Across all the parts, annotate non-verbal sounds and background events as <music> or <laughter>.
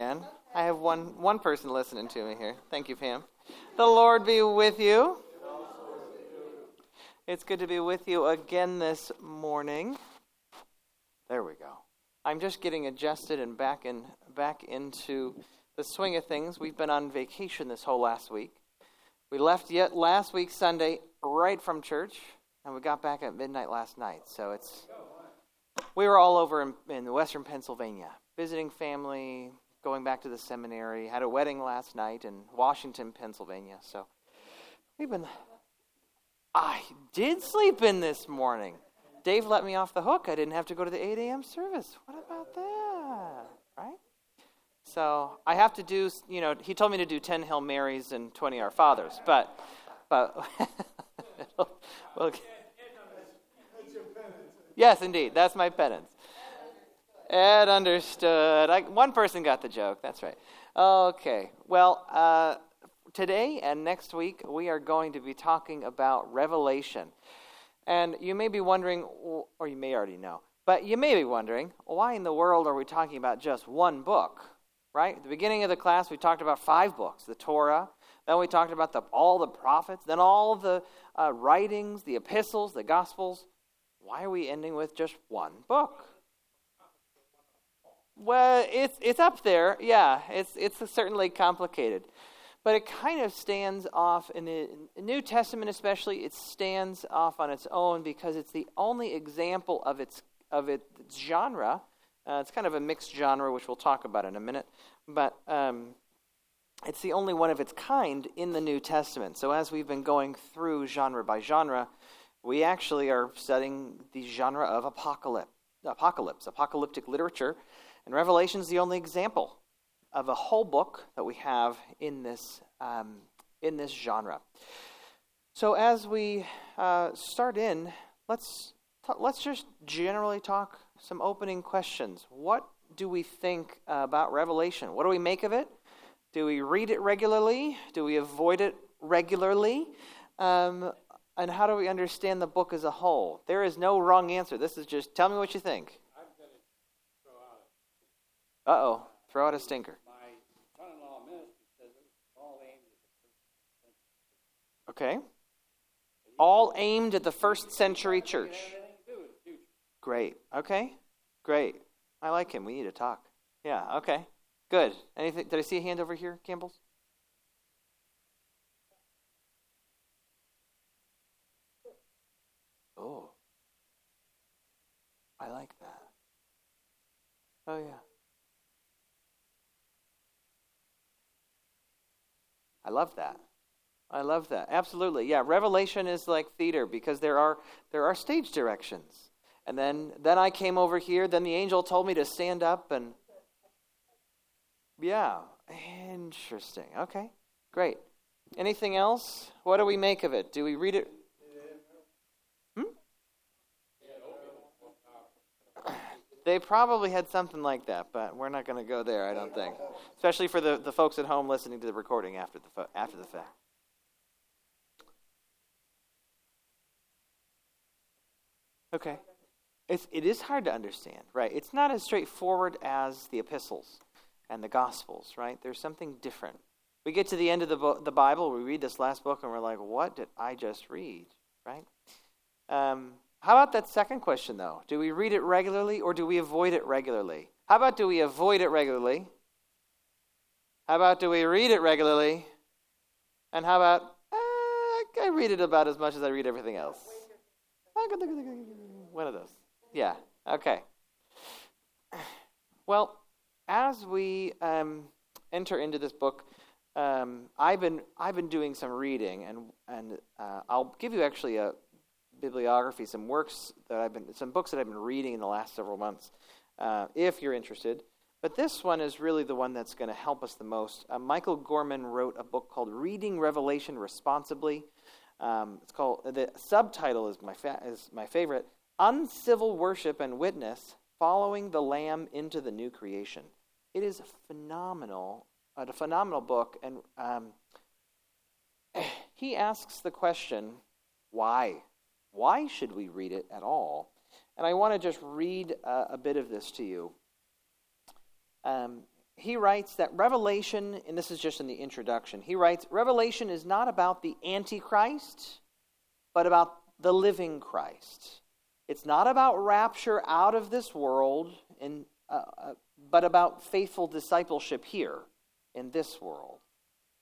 And I have one, one person listening to me here. Thank you, Pam. The Lord be with you. It's good to be with you again this morning. There we go. I'm just getting adjusted and back in back into the swing of things. We've been on vacation this whole last week. We left yet last week Sunday right from church, and we got back at midnight last night. So it's we were all over in, in western Pennsylvania, visiting family, going back to the seminary. Had a wedding last night in Washington, Pennsylvania. So we've been. I did sleep in this morning. Dave let me off the hook. I didn't have to go to the 8 a.m. service. What about that? Right? So I have to do, you know, he told me to do 10 Hail Marys and 20 Our Fathers, but, but, <laughs> well, yes, indeed, that's my penance. Ed understood. I, one person got the joke. That's right. Okay. Well, uh, today and next week we are going to be talking about Revelation. And you may be wondering, or you may already know, but you may be wondering, why in the world are we talking about just one book? Right? At the beginning of the class, we talked about five books the Torah, then we talked about the, all the prophets, then all the uh, writings, the epistles, the gospels. Why are we ending with just one book? Well, it's it's up there. Yeah, it's it's certainly complicated, but it kind of stands off in the New Testament, especially. It stands off on its own because it's the only example of its of its genre. Uh, it's kind of a mixed genre, which we'll talk about in a minute, but um, it's the only one of its kind in the New Testament. So as we've been going through genre by genre, we actually are studying the genre of apocalypse, apocalypse, apocalyptic literature and Revelation is the only example of a whole book that we have in this, um, in this genre. So as we uh, start in, let's, let's just generally talk some opening questions. What do we think about Revelation? What do we make of it? Do we read it regularly? Do we avoid it regularly? Um, and how do we understand the book as a whole? There is no wrong answer. This is just tell me what you think. Uh oh. Throw out a stinker. Okay. All aimed at the first century church. Great. Okay. Great. I like him. We need to talk. Yeah. Okay. Good. Anything? Did I see a hand over here, Campbell's? Oh. I like that. Oh, yeah. I love that. I love that. Absolutely. Yeah, Revelation is like theater because there are there are stage directions. And then then I came over here, then the angel told me to stand up and Yeah, interesting. Okay. Great. Anything else? What do we make of it? Do we read it They probably had something like that, but we're not going to go there, I don't think. Especially for the, the folks at home listening to the recording after the, after the fact. Okay. It's, it is hard to understand, right? It's not as straightforward as the epistles and the gospels, right? There's something different. We get to the end of the, bo- the Bible, we read this last book, and we're like, what did I just read, right? Um, how about that second question, though? Do we read it regularly or do we avoid it regularly? How about do we avoid it regularly? How about do we read it regularly? And how about uh, I read it about as much as I read everything else? One of those. Yeah. Okay. Well, as we um, enter into this book, um, I've been I've been doing some reading, and and uh, I'll give you actually a bibliography, some works that I've been, some books that I've been reading in the last several months, uh, if you're interested. But this one is really the one that's going to help us the most. Uh, Michael Gorman wrote a book called Reading Revelation Responsibly. Um, it's called the subtitle is my fa- is my favorite: Uncivil Worship and Witness: Following the Lamb into the New Creation. It is a phenomenal, a phenomenal book, and um, <clears throat> he asks the question, why? Why should we read it at all? And I want to just read uh, a bit of this to you. Um, he writes that Revelation, and this is just in the introduction, he writes, Revelation is not about the Antichrist, but about the living Christ. It's not about rapture out of this world, and, uh, uh, but about faithful discipleship here in this world.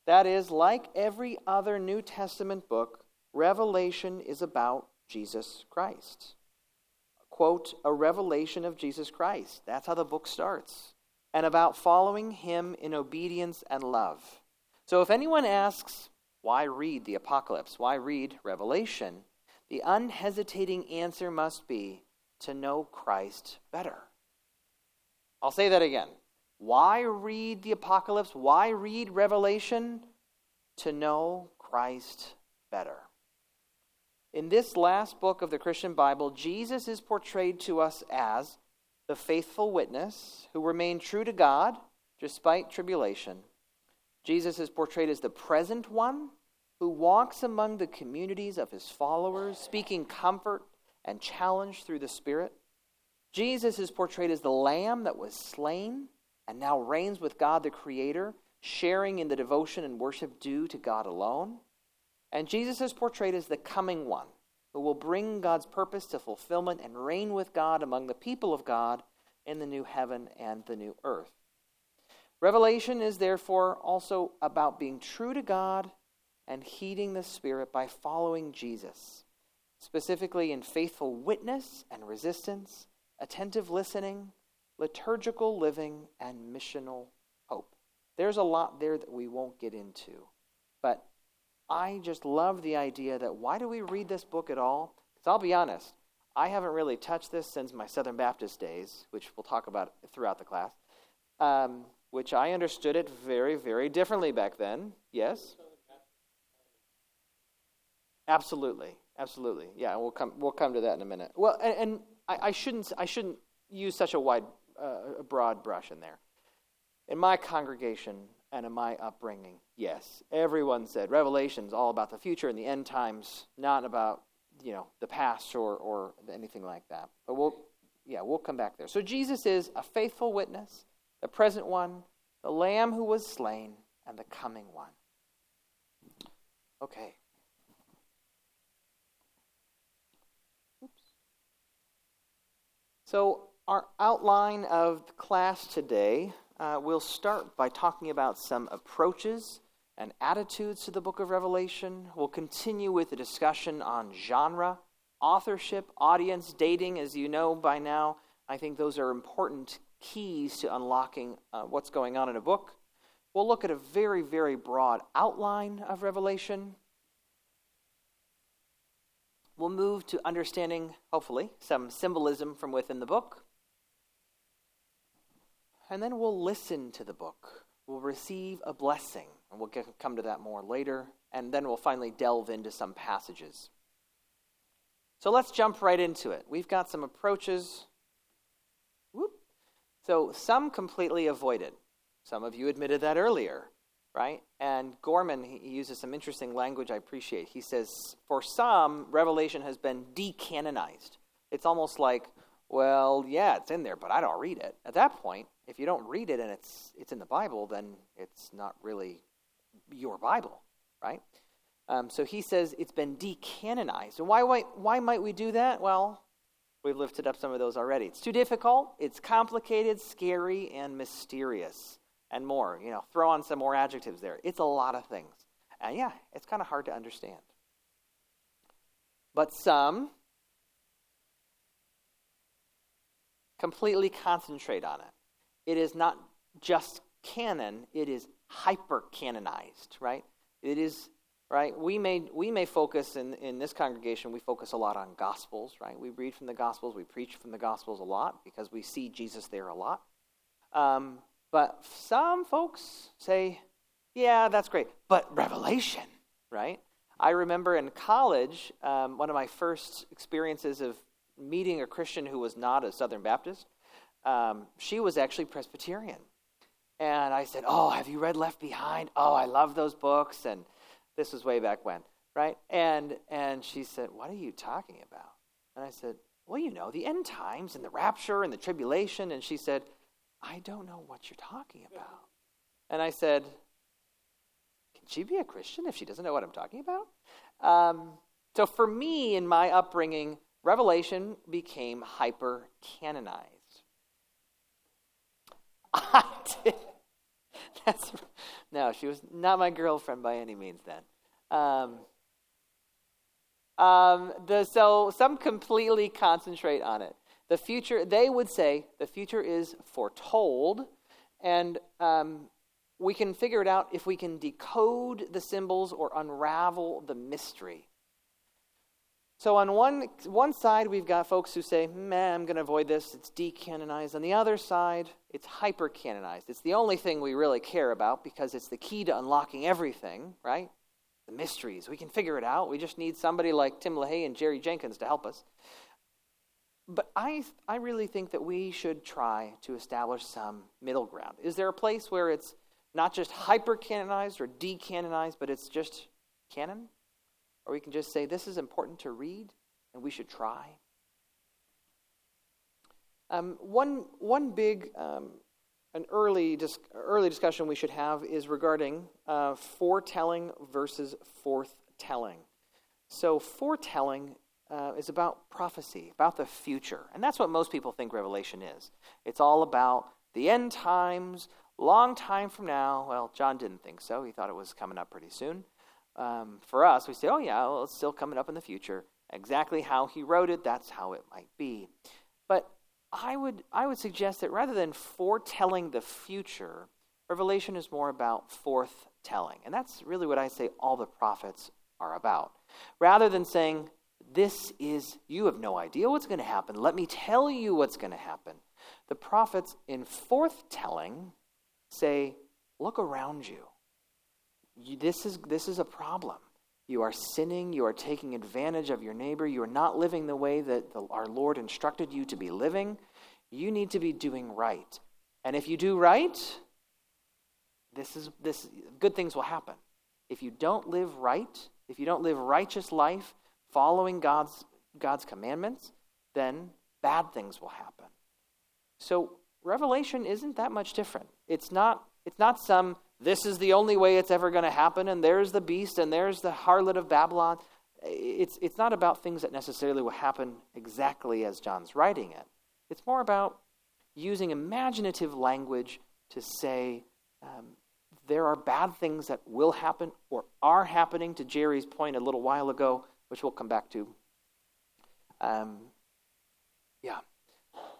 That is, like every other New Testament book, Revelation is about Jesus Christ. Quote, a revelation of Jesus Christ. That's how the book starts. And about following him in obedience and love. So if anyone asks, why read the apocalypse? Why read Revelation? The unhesitating answer must be to know Christ better. I'll say that again. Why read the apocalypse? Why read Revelation? To know Christ better. In this last book of the Christian Bible, Jesus is portrayed to us as the faithful witness who remained true to God despite tribulation. Jesus is portrayed as the present one who walks among the communities of his followers, speaking comfort and challenge through the Spirit. Jesus is portrayed as the lamb that was slain and now reigns with God the Creator, sharing in the devotion and worship due to God alone. And Jesus is portrayed as the coming one who will bring God's purpose to fulfillment and reign with God among the people of God in the new heaven and the new earth. Revelation is therefore also about being true to God and heeding the Spirit by following Jesus, specifically in faithful witness and resistance, attentive listening, liturgical living, and missional hope. There's a lot there that we won't get into, but I just love the idea that why do we read this book at all? Because I'll be honest, I haven't really touched this since my Southern Baptist days, which we'll talk about throughout the class, um, which I understood it very, very differently back then. Yes? Absolutely, absolutely. Yeah, we'll come. We'll come to that in a minute. Well, and, and I, I, shouldn't. I shouldn't use such a wide, uh, a broad brush in there. In my congregation, and in my upbringing, yes, everyone said Revelation's all about the future and the end times, not about you know the past or or anything like that. But we'll yeah we'll come back there. So Jesus is a faithful witness, the present one, the Lamb who was slain, and the coming one. Okay. Oops. So our outline of class today uh, we'll start by talking about some approaches and attitudes to the book of Revelation. We'll continue with a discussion on genre, authorship, audience, dating. As you know by now, I think those are important keys to unlocking uh, what's going on in a book. We'll look at a very, very broad outline of Revelation. We'll move to understanding, hopefully, some symbolism from within the book and then we'll listen to the book. We'll receive a blessing, and we'll get, come to that more later, and then we'll finally delve into some passages. So let's jump right into it. We've got some approaches. Whoop. So some completely avoided. Some of you admitted that earlier, right? And Gorman he uses some interesting language I appreciate. He says, for some, Revelation has been decanonized. It's almost like, well, yeah, it's in there, but I don't read it. At that point, if you don't read it and it's it's in the Bible, then it's not really your Bible, right? Um, so he says it's been decanonized. And why, why why might we do that? Well, we've lifted up some of those already. It's too difficult. It's complicated, scary, and mysterious, and more. You know, throw on some more adjectives there. It's a lot of things, and yeah, it's kind of hard to understand. But some completely concentrate on it it is not just canon, it is hyper canonized, right? It is right? We may we may focus in in this congregation we focus a lot on gospels right? We read from the gospels we preach from the gospels a lot because we see jesus there a lot. Um, but some folks say yeah that's great. But revelation right? I remember in college um, one of my first experiences of meeting a christian who was not a southern baptist um, she was actually Presbyterian. And I said, Oh, have you read Left Behind? Oh, I love those books. And this was way back when, right? And, and she said, What are you talking about? And I said, Well, you know, the end times and the rapture and the tribulation. And she said, I don't know what you're talking about. And I said, Can she be a Christian if she doesn't know what I'm talking about? Um, so for me, in my upbringing, Revelation became hyper canonized. <laughs> I did. That's no, she was not my girlfriend by any means then. Um, um, the, so some completely concentrate on it. The future, they would say, the future is foretold, and um, we can figure it out if we can decode the symbols or unravel the mystery. So on one, one side, we've got folks who say, man, I'm going to avoid this. It's decanonized. On the other side, it's hyper-canonized. It's the only thing we really care about because it's the key to unlocking everything, right? The mysteries. We can figure it out. We just need somebody like Tim LaHaye and Jerry Jenkins to help us. But I, I really think that we should try to establish some middle ground. Is there a place where it's not just hyper-canonized or decanonized, but it's just canon? Or we can just say, this is important to read, and we should try. Um, one, one big, um, an early, dis- early discussion we should have is regarding uh, foretelling versus forthtelling. So, foretelling uh, is about prophecy, about the future. And that's what most people think Revelation is. It's all about the end times, long time from now. Well, John didn't think so. He thought it was coming up pretty soon um, for us, we say, oh, yeah, well, it's still coming up in the future. Exactly how he wrote it, that's how it might be. But I would, I would suggest that rather than foretelling the future, Revelation is more about forthtelling. And that's really what I say all the prophets are about. Rather than saying, this is, you have no idea what's going to happen. Let me tell you what's going to happen. The prophets, in forthtelling, say, look around you you, this, is, this is a problem. You are sinning. You are taking advantage of your neighbor. You are not living the way that the, our Lord instructed you to be living. You need to be doing right. And if you do right, this is this good things will happen. If you don't live right, if you don't live righteous life following God's God's commandments, then bad things will happen. So Revelation isn't that much different. It's not it's not some this is the only way it's ever going to happen, and there's the beast, and there's the harlot of Babylon. It's, it's not about things that necessarily will happen exactly as John's writing it. It's more about using imaginative language to say um, there are bad things that will happen or are happening, to Jerry's point a little while ago, which we'll come back to. Um, yeah.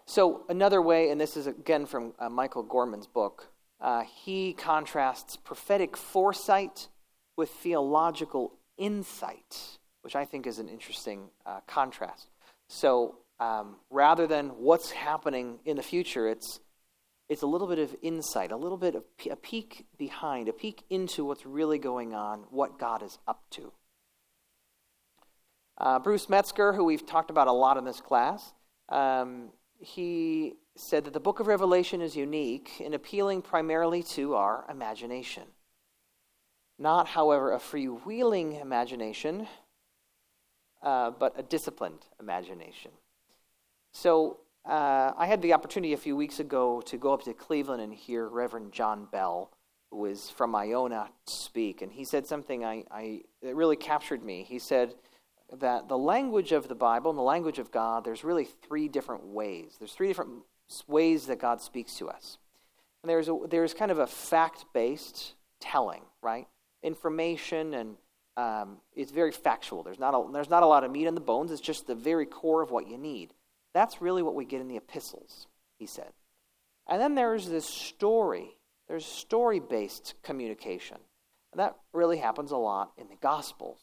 So, another way, and this is again from uh, Michael Gorman's book, uh, he contrasts prophetic foresight with theological insight, which I think is an interesting uh, contrast. So um, rather than what's happening in the future, it's it's a little bit of insight, a little bit of a peek behind, a peek into what's really going on, what God is up to. Uh, Bruce Metzger, who we've talked about a lot in this class, um, he said that the book of Revelation is unique in appealing primarily to our imagination. Not, however, a freewheeling imagination, uh, but a disciplined imagination. So, uh, I had the opportunity a few weeks ago to go up to Cleveland and hear Reverend John Bell, who is from Iona, speak. And he said something I, I, that really captured me. He said, that the language of the Bible and the language of God, there's really three different ways. There's three different ways that God speaks to us. And there's, a, there's kind of a fact based telling, right? Information and um, it's very factual. There's not, a, there's not a lot of meat in the bones. It's just the very core of what you need. That's really what we get in the epistles, he said. And then there's this story. There's story based communication. And that really happens a lot in the Gospels,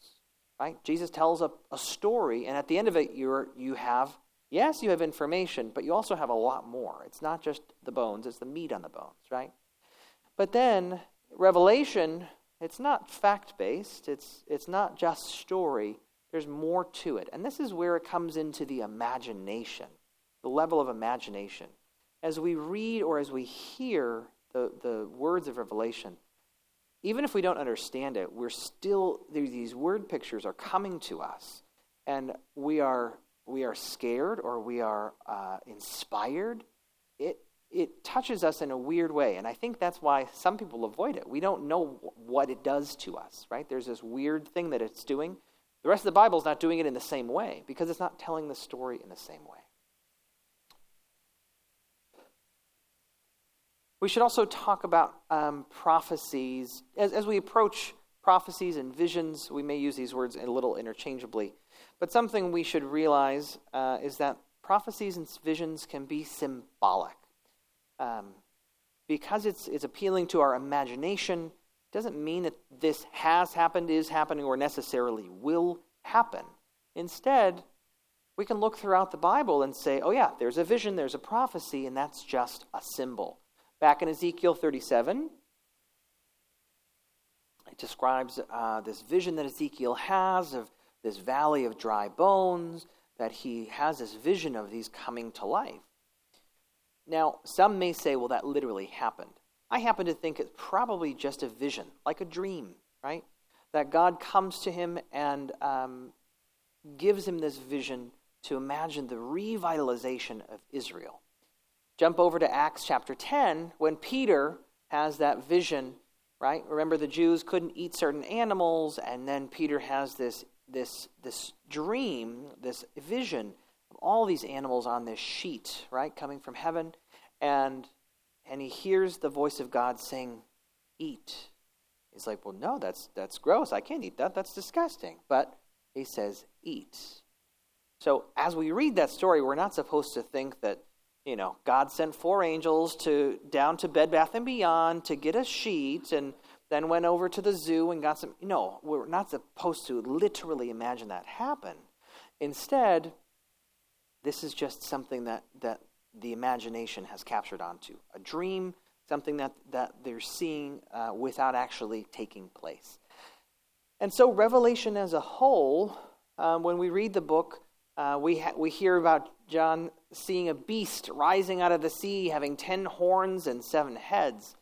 right? Jesus tells a, a story, and at the end of it, you're, you have Yes, you have information, but you also have a lot more. It's not just the bones, it's the meat on the bones, right? But then, revelation, it's not fact based, it's, it's not just story, there's more to it. And this is where it comes into the imagination, the level of imagination. As we read or as we hear the, the words of Revelation, even if we don't understand it, we're still, these word pictures are coming to us, and we are we are scared or we are uh, inspired, it, it touches us in a weird way. And I think that's why some people avoid it. We don't know what it does to us, right? There's this weird thing that it's doing. The rest of the Bible is not doing it in the same way because it's not telling the story in the same way. We should also talk about um, prophecies. As, as we approach prophecies and visions, we may use these words a little interchangeably. But something we should realize uh, is that prophecies and visions can be symbolic. Um, because it's, it's appealing to our imagination, doesn't mean that this has happened, is happening, or necessarily will happen. Instead, we can look throughout the Bible and say, oh, yeah, there's a vision, there's a prophecy, and that's just a symbol. Back in Ezekiel 37, it describes uh, this vision that Ezekiel has of this valley of dry bones, that he has this vision of these coming to life. Now, some may say, well, that literally happened. I happen to think it's probably just a vision, like a dream, right? That God comes to him and um, gives him this vision to imagine the revitalization of Israel. Jump over to Acts chapter 10 when Peter has that vision, right? Remember, the Jews couldn't eat certain animals, and then Peter has this, this, this dream, this vision of all these animals on this sheet, right, coming from heaven. And, and he hears the voice of God saying, Eat. He's like, Well, no, that's, that's gross. I can't eat that. That's disgusting. But he says, Eat. So as we read that story, we're not supposed to think that you know, God sent four angels to down to Bed Bath and Beyond to get a sheet and then went over to the zoo and got some no, we're not supposed to literally imagine that happen. Instead, this is just something that, that the imagination has captured onto. A dream, something that, that they're seeing uh, without actually taking place. And so, Revelation as a whole, um, when we read the book, uh, we, ha- we hear about John seeing a beast rising out of the sea, having ten horns and seven heads.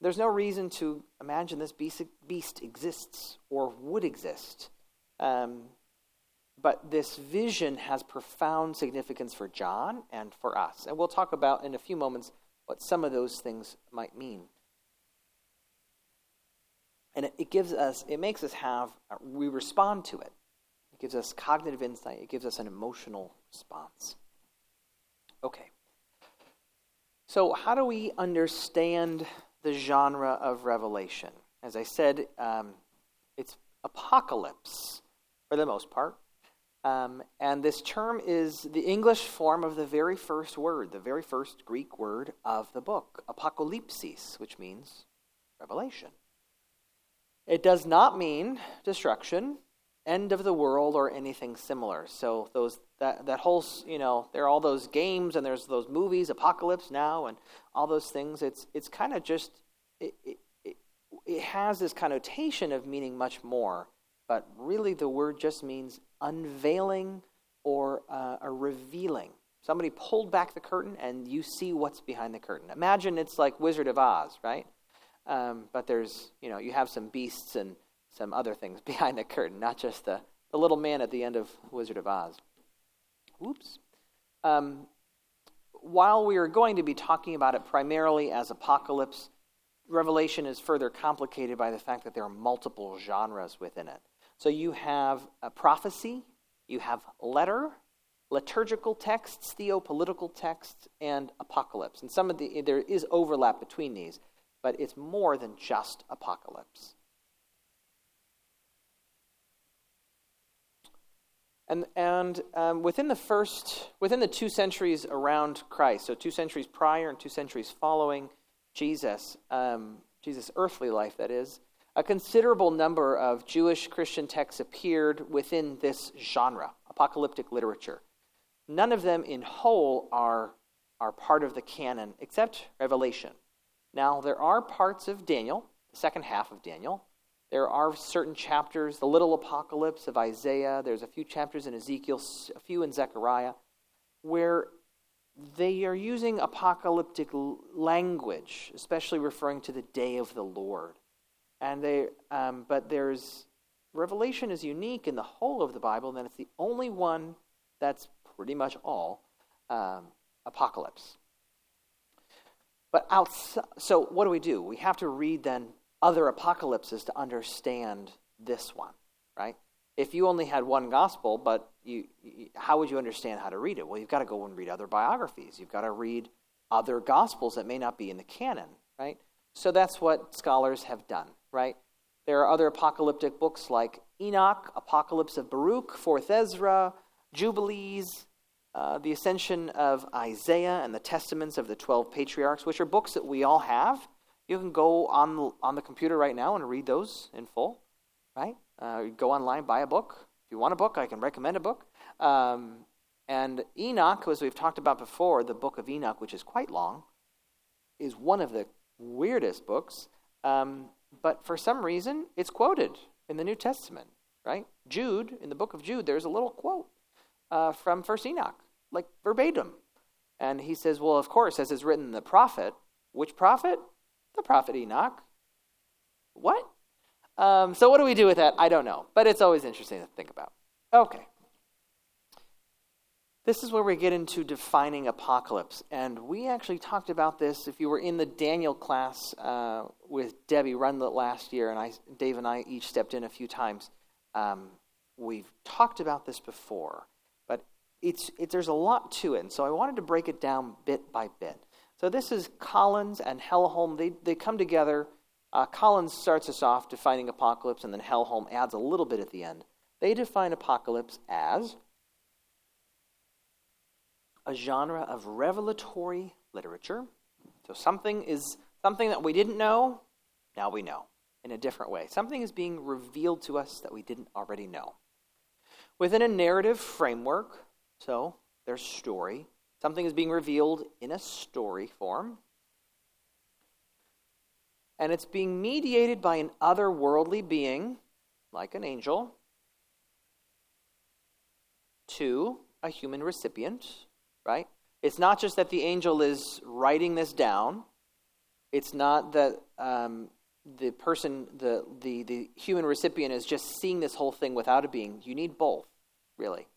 There's no reason to imagine this beast, exists or would exist. Um, but this vision has profound significance for John and for us. And we'll talk about in a few moments what some of those things might mean. And it, it gives us, it makes us have, we respond to it. It gives us cognitive insight, it gives us an emotional response. Okay. So, how do we understand the genre of Revelation? As I said, um, it's apocalypse for the most part. Um, and this term is the English form of the very first word, the very first Greek word of the book, apocalypsis, which means revelation. It does not mean destruction, end of the world, or anything similar. So those that that whole you know there are all those games and there's those movies apocalypse now and all those things it's it's kind of just it, it, it has this connotation of meaning much more but really the word just means unveiling or uh, a revealing. Somebody pulled back the curtain and you see what's behind the curtain. Imagine it's like wizard of oz right? Um, but there's you know you have some beasts and some other things <laughs> behind the curtain not just the, the little man at the end of wizard of oz. Whoops. Um, while we are going to be talking about it primarily as apocalypse, Revelation is further complicated by the fact that there are multiple genres within it. So you have a prophecy, you have letter, liturgical texts, theopolitical texts, and apocalypse. And some of the there is overlap between these, but it's more than just apocalypse. And, and um, within the first, within the two centuries around Christ, so two centuries prior and two centuries following Jesus, um, Jesus' earthly life, that is, a considerable number of Jewish Christian texts appeared within this genre, apocalyptic literature. None of them in whole are, are part of the canon except Revelation. Now, there are parts of Daniel, the second half of Daniel, there are certain chapters, the little apocalypse of Isaiah, there's a few chapters in Ezekiel, a few in Zechariah, where they are using apocalyptic language, especially referring to the day of the Lord. And they, um, but there's Revelation is unique in the whole of the Bible, and it's the only one that's pretty much all um, apocalypse. But outside, so what do we do? We have to read then other apocalypses to understand this one, right? If you only had one gospel, but you, how would you understand how to read it? Well, you've got to go and read other biographies. You've got to read other gospels that may not be in the canon, right? So that's what scholars have done, right? There are other apocalyptic books like Enoch, Apocalypse of Baruch, Fourth Ezra, Jubilees, uh, the Ascension of Isaiah, and the Testaments of the Twelve Patriarchs, which are books that we all have. You can go on the, on the computer right now and read those in full, right? Uh, go online, buy a book. If you want a book, I can recommend a book. Um, and Enoch, as we've talked about before, the book of Enoch, which is quite long, is one of the weirdest books. Um, but for some reason, it's quoted in the New Testament, right? Jude, in the book of Jude, there's a little quote uh, from First Enoch, like verbatim. And he says, Well, of course, as is written in the prophet, which prophet? The prophet Enoch. What? Um, so, what do we do with that? I don't know. But it's always interesting to think about. Okay. This is where we get into defining apocalypse. And we actually talked about this if you were in the Daniel class uh, with Debbie Rundlet last year, and I, Dave and I each stepped in a few times. Um, we've talked about this before, but it's, it, there's a lot to it. And so I wanted to break it down bit by bit. So this is Collins and Hellholm. They, they come together. Uh, Collins starts us off defining apocalypse, and then Hellholm adds a little bit at the end. They define apocalypse as a genre of revelatory literature. So something is something that we didn't know, now we know in a different way. Something is being revealed to us that we didn't already know. Within a narrative framework, so there's story, something is being revealed in a story form. And it's being mediated by an otherworldly being, like an angel, to a human recipient, right? It's not just that the angel is writing this down. It's not that um, the person, the, the, the human recipient, is just seeing this whole thing without a being. You need both, really,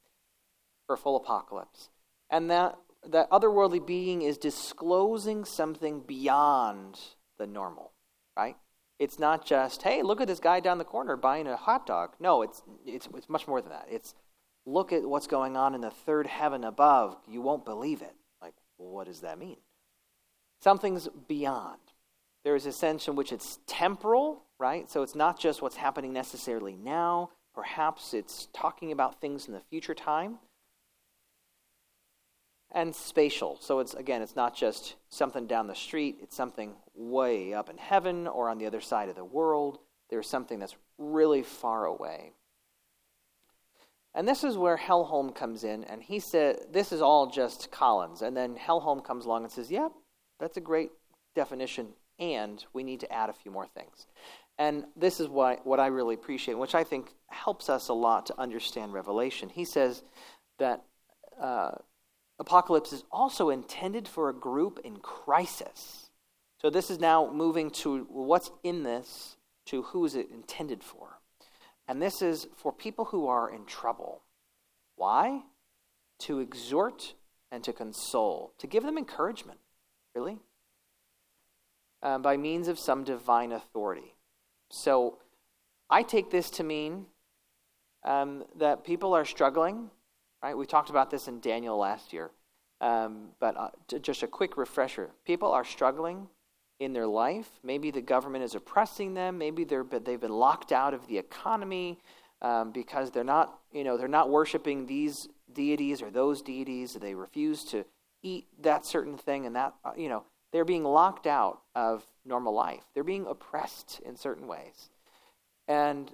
for a full apocalypse. And that, that otherworldly being is disclosing something beyond the normal, right? It's not just, hey, look at this guy down the corner buying a hot dog. No, it's, it's, it's much more than that. It's look at what's going on in the third heaven above, you won't believe it. Like, what does that mean? Something's beyond. There is a sense in which it's temporal, right? So it's not just what's happening necessarily now. Perhaps it's talking about things in the future time. And spatial. So it's again, it's not just something down the street, it's something way up in heaven or on the other side of the world. There's something that's really far away. And this is where Hellholm comes in, and he said, This is all just Collins. And then Hellholm comes along and says, Yep, that's a great definition, and we need to add a few more things. And this is what, what I really appreciate, which I think helps us a lot to understand Revelation. He says that uh, Apocalypse is also intended for a group in crisis. So this is now moving to what's in this to who is it intended for. And this is for people who are in trouble. Why? To exhort and to console, to give them encouragement, really, um, by means of some divine authority. So I take this to mean um, that people are struggling, right? We talked about this in Daniel last year, um, but uh, just a quick refresher. People are struggling in their life. Maybe the government is oppressing them. Maybe they're, they've been locked out of the economy um, because they're not, you know, they're not worshiping these deities or those deities. They refuse to eat that certain thing, and that, uh, you know, they're being locked out of normal life. They're being oppressed in certain ways. And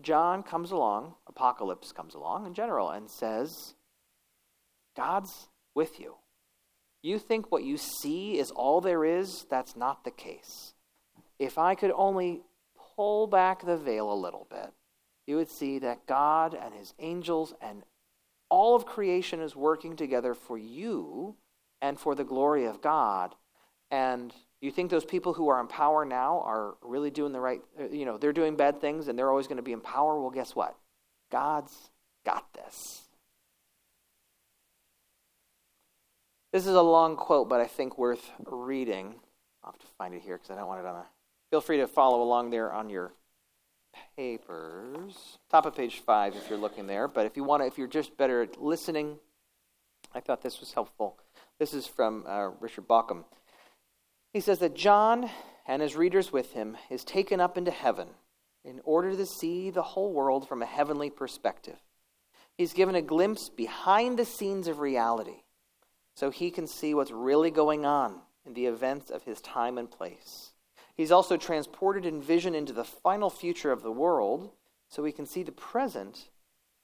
John comes along, Apocalypse comes along in general, and says, God's with you. You think what you see is all there is? That's not the case. If I could only pull back the veil a little bit, you would see that God and his angels and all of creation is working together for you and for the glory of God. And you think those people who are in power now are really doing the right, uh, you know, they're doing bad things and they're always going to be in power? Well, guess what? God's got this. This is a long quote, but I think worth reading. I'll have to find it here because I don't want it on a. Feel free to follow along there on your papers. Top of page five if you're looking there. But if you want to, if you're just better at listening, I thought this was helpful. This is from uh, Richard Bauckham. He says that John and his readers with him is taken up into heaven in order to see the whole world from a heavenly perspective. He's given a glimpse behind the scenes of reality so he can see what's really going on in the events of his time and place. He's also transported in vision into the final future of the world so we can see the present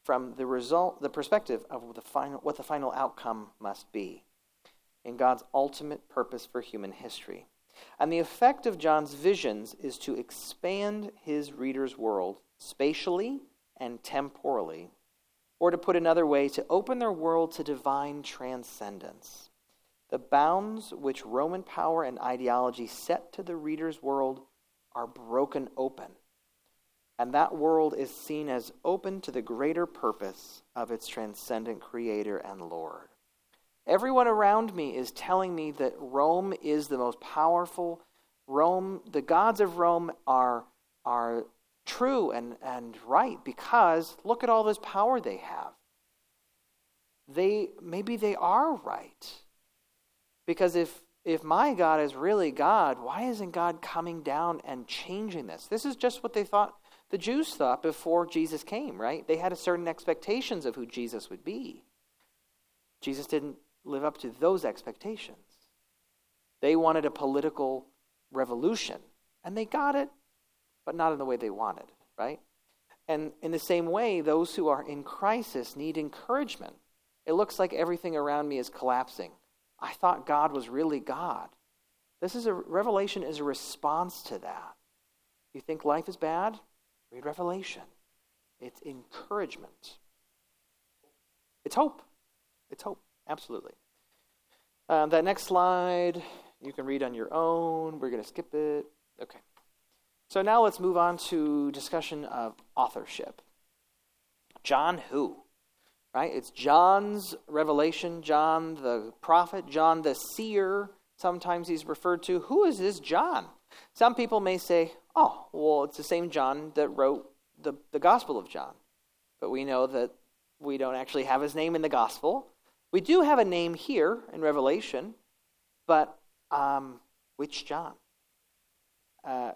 from the result the perspective of the final what the final outcome must be in God's ultimate purpose for human history. And the effect of John's visions is to expand his reader's world spatially and temporally, or to put another way, to open their world to divine transcendence. The bounds which Roman power and ideology set to the reader's world are broken open. And that world is seen as open to the greater purpose of its transcendent creator and Lord. Everyone around me is telling me that Rome is the most powerful. Rome, the gods of Rome are, are true and, and right because look at all this power they have. They maybe they are right. Because if if my God is really God, why isn't God coming down and changing this? This is just what they thought the Jews thought before Jesus came, right? They had a certain expectations of who Jesus would be. Jesus didn't live up to those expectations. They wanted a political revolution, and they got it, but not in the way they wanted, right? And in the same way, those who are in crisis need encouragement. It looks like everything around me is collapsing. I thought God was really God. This is a revelation is a response to that. You think life is bad? Read Revelation. It's encouragement. It's hope. It's hope. Absolutely. Um, that next slide, you can read on your own. We're going to skip it. Okay. So now let's move on to discussion of authorship. John who? Right? It's John's revelation, John the prophet, John the seer. Sometimes he's referred to. Who is this John? Some people may say, oh, well, it's the same John that wrote the, the Gospel of John. But we know that we don't actually have his name in the Gospel. We do have a name here in Revelation, but um, which John? Uh,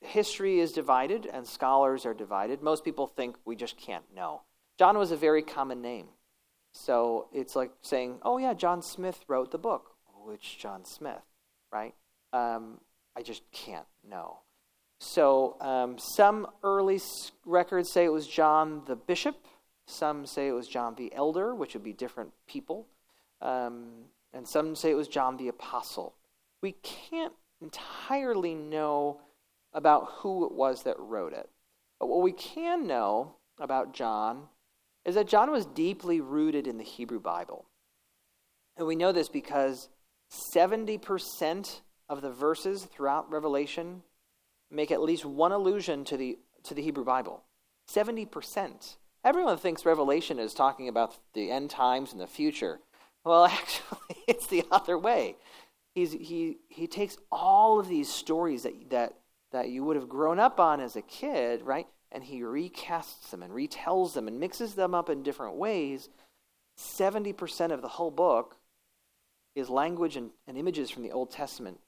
history is divided and scholars are divided. Most people think we just can't know. John was a very common name. So it's like saying, oh, yeah, John Smith wrote the book. Which John Smith, right? Um, I just can't know. So um, some early records say it was John the bishop. Some say it was John the elder, which would be different people. Um, and some say it was John the apostle. We can't entirely know about who it was that wrote it. But what we can know about John is that John was deeply rooted in the Hebrew Bible. And we know this because 70% of the verses throughout Revelation make at least one allusion to the, to the Hebrew Bible. 70%. Everyone thinks Revelation is talking about the end times and the future. Well, <laughs> actually, it's the other way. He's, he, he takes all of these stories that, that, that you would have grown up on as a kid, right? And he recasts them and retells them and mixes them up in different ways. 70% of the whole book is language and, and images from the Old Testament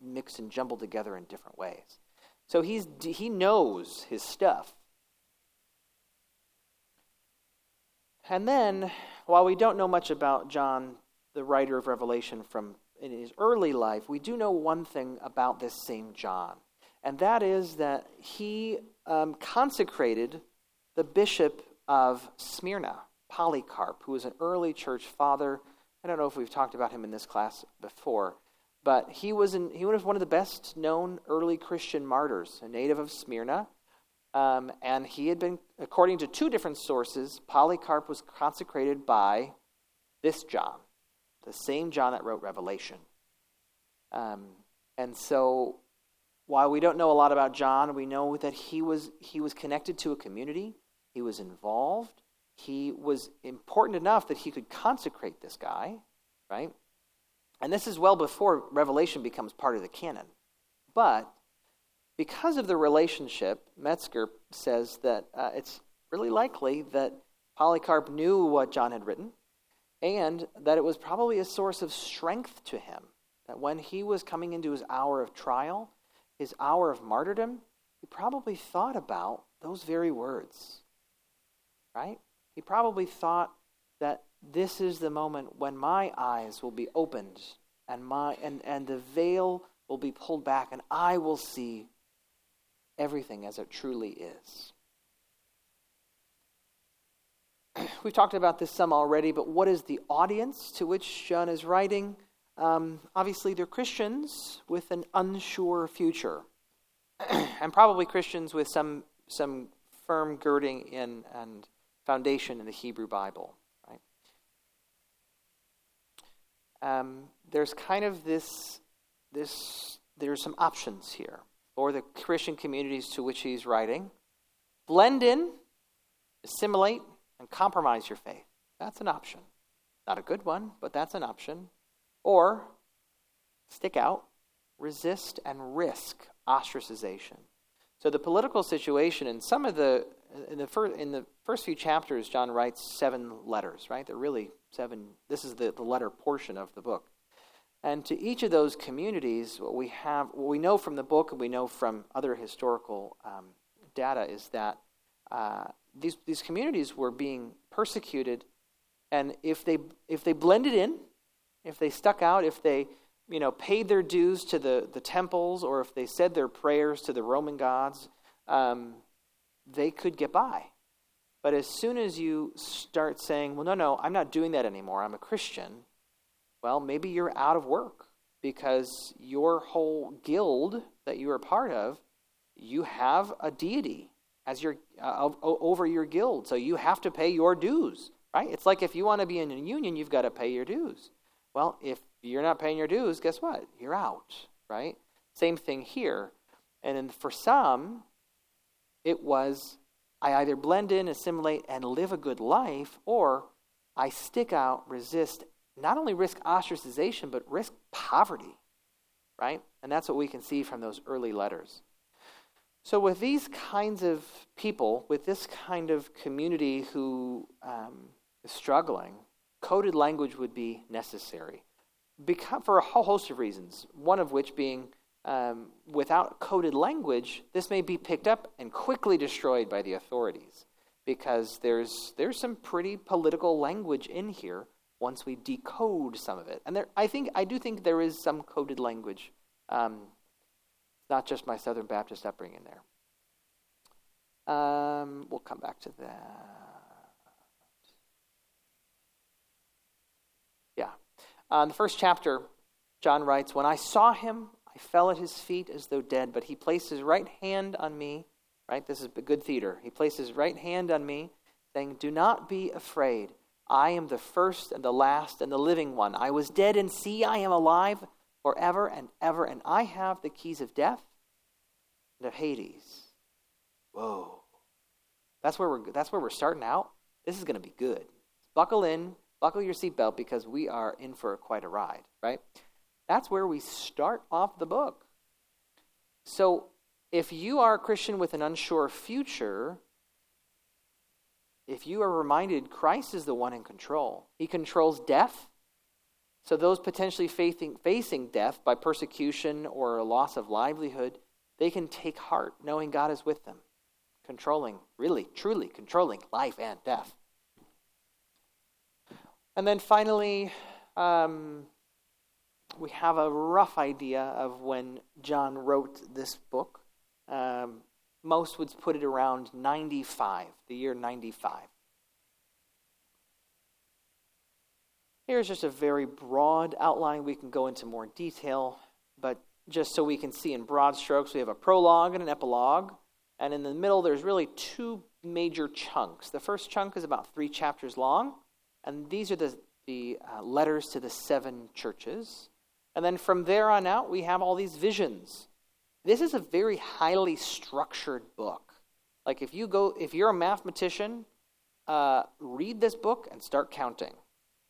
mixed and jumbled together in different ways. So he's, he knows his stuff. And then, while we don't know much about John, the writer of Revelation, from in his early life, we do know one thing about this same John, and that is that he um, consecrated the bishop of Smyrna, Polycarp, who was an early church father. I don't know if we've talked about him in this class before, but he was, in, he was one of the best known early Christian martyrs, a native of Smyrna. Um, and he had been, according to two different sources, Polycarp was consecrated by this John, the same John that wrote Revelation. Um, and so, while we don't know a lot about John, we know that he was, he was connected to a community, he was involved, he was important enough that he could consecrate this guy, right? And this is well before Revelation becomes part of the canon. But because of the relationship, Metzger says that uh, it's really likely that Polycarp knew what John had written and that it was probably a source of strength to him. That when he was coming into his hour of trial, his hour of martyrdom, he probably thought about those very words. Right? He probably thought that this is the moment when my eyes will be opened and my and, and the veil will be pulled back and I will see everything as it truly is. <clears throat> We've talked about this some already, but what is the audience to which John is writing? Um, obviously, they're Christians with an unsure future, <clears throat> and probably Christians with some some firm girding in and foundation in the Hebrew Bible. Right? Um, there's kind of this this there's some options here for the Christian communities to which he's writing. Blend in, assimilate, and compromise your faith. That's an option. Not a good one, but that's an option. Or stick out, resist, and risk ostracization. So the political situation in some of the in the first in the first few chapters, John writes seven letters. Right? They're really seven. This is the, the letter portion of the book. And to each of those communities, what we have, what we know from the book, and we know from other historical um, data, is that uh, these, these communities were being persecuted, and if they, if they blended in, if they stuck out, if they you know, paid their dues to the, the temples, or if they said their prayers to the Roman gods, um, they could get by. But as soon as you start saying, well, no, no, I'm not doing that anymore, I'm a Christian, well, maybe you're out of work because your whole guild that you are part of, you have a deity as your uh, over your guild, so you have to pay your dues, right? It's like if you want to be in a union, you've got to pay your dues. Well, if you're not paying your dues, guess what? You're out, right? Same thing here. And then for some, it was I either blend in, assimilate, and live a good life, or I stick out, resist, not only risk ostracization, but risk poverty, right? And that's what we can see from those early letters. So, with these kinds of people, with this kind of community who um, is struggling, coded language would be necessary because, for a whole host of reasons. One of which being um, without coded language, this may be picked up and quickly destroyed by the authorities because there's, there's some pretty political language in here once we decode some of it. And there, I think I do think there is some coded language um, not just my Southern Baptist upbringing there. Um, we'll come back to that. Yeah. Uh, in the first chapter, John writes, When I saw him, I fell at his feet as though dead, but he placed his right hand on me. Right? This is good theater. He placed his right hand on me, saying, Do not be afraid. I am the first and the last and the living one. I was dead, and see, I am alive forever and ever, and I have the keys of death and of Hades. Whoa. That's where we're, that's where we're starting out. This is going to be good. Buckle in, buckle your seatbelt because we are in for quite a ride, right? That's where we start off the book. So if you are a Christian with an unsure future, if you are reminded Christ is the one in control, He controls death, so, those potentially facing, facing death by persecution or a loss of livelihood, they can take heart knowing God is with them, controlling, really, truly controlling life and death. And then finally, um, we have a rough idea of when John wrote this book. Um, most would put it around 95, the year 95. Here's just a very broad outline. We can go into more detail, but just so we can see in broad strokes, we have a prologue and an epilogue. And in the middle, there's really two major chunks. The first chunk is about three chapters long, and these are the, the uh, letters to the seven churches. And then from there on out, we have all these visions. This is a very highly structured book. Like if you go, if you're a mathematician, uh, read this book and start counting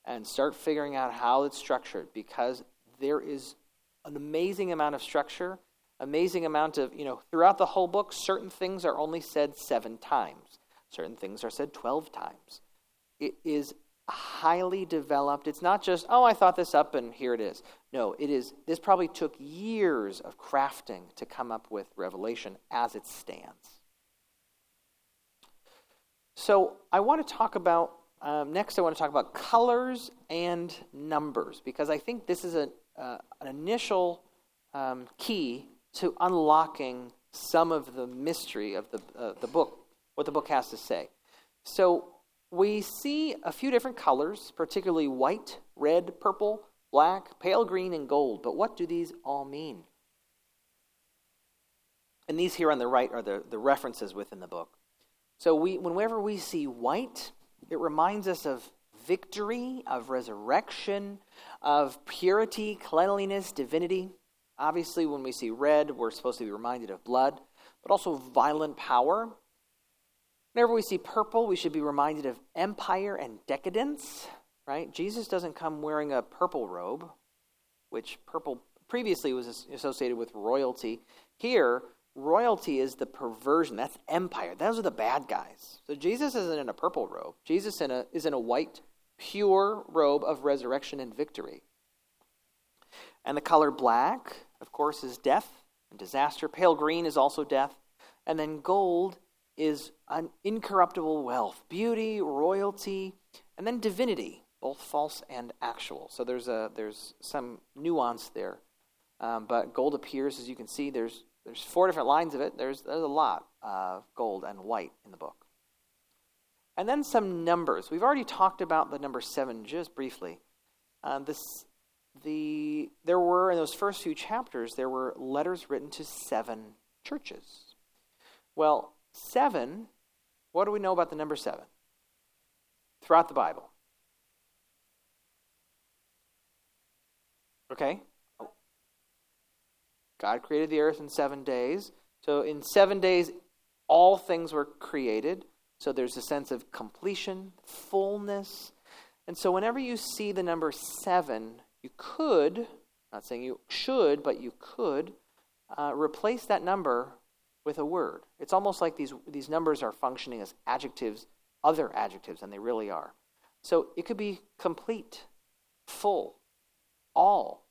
and start figuring out how it's structured because there is an amazing amount of structure, amazing amount of, you know, throughout the whole book, certain things are only said seven times, certain things are said 12 times. It is highly developed. It's not just, oh, I thought this up and here it is. No, it is, this probably took years of crafting to come up with Revelation as it stands. So I want to talk about, um, next, I want to talk about colors and numbers because I think this is a, uh, an initial um, key to unlocking some of the mystery of the, uh, the book, what the book has to say. So we see a few different colors, particularly white, red, purple, black, pale green, and gold. But what do these all mean? And these here on the right are the, the references within the book. So we, whenever we see white, it reminds us of victory, of resurrection, of purity, cleanliness, divinity. Obviously, when we see red, we're supposed to be reminded of blood, but also violent power. Whenever we see purple, we should be reminded of empire and decadence, right? Jesus doesn't come wearing a purple robe, which purple previously was associated with royalty. Here, royalty is the perversion. That's empire. Those are the bad guys. So Jesus isn't in a purple robe. Jesus in a, is in a white, pure robe of resurrection and victory. And the color black, of course, is death and disaster. Pale green is also death. And then gold is an incorruptible wealth, beauty, royalty, and then divinity, both false and actual. So there's a there's some nuance there. Um, but gold appears, as you can see, there's there's four different lines of it. There's, there's a lot of gold and white in the book. And then some numbers. We've already talked about the number seven just briefly. Uh, this, the, there were, in those first few chapters, there were letters written to seven churches. Well, seven, what do we know about the number seven? Throughout the Bible. Okay? God created the earth in seven days. So in seven days, all things were created. So there's a sense of completion, fullness. And so whenever you see the number seven, you could, not saying you should, but you could, uh, replace that number with a word. It's almost like these, these numbers are functioning as adjectives, other adjectives, than they really are. So it could be complete, full, all.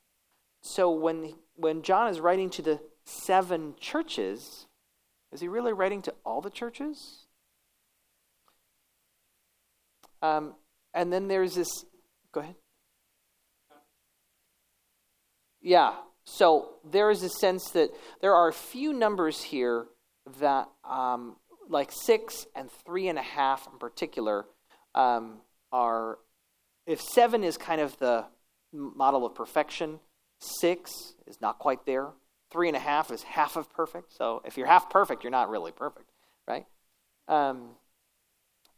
So when when John is writing to the seven churches, is he really writing to all the churches? Um, and then there's this. Go ahead. Yeah. So there is a sense that there are a few numbers here that, um, like six and three and a half in particular, um, are. If seven is kind of the model of perfection, Six is not quite there. Three and a half is half of perfect. So if you're half perfect, you're not really perfect, right? Um,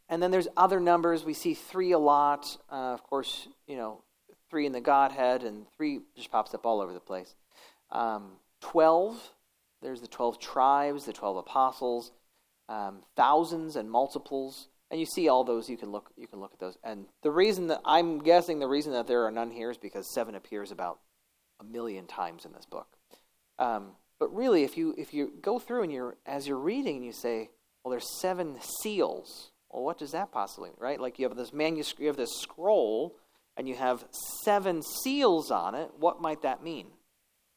and then there's other numbers. We see three a lot. Uh, of course, you know, three in the Godhead, and three just pops up all over the place. Um, Twelve, there's the 12 tribes, the 12 apostles, um, thousands and multiples. And you see all those. You can look. You can look at those. And the reason that I'm guessing the reason that there are none here is because seven appears about a million times in this book. Um, but really, if you if you go through and you're as you're reading and you say, well, there's seven seals. Well, what does that possibly mean, right? Like you have this manuscript, you have this scroll, and you have seven seals on it. What might that mean?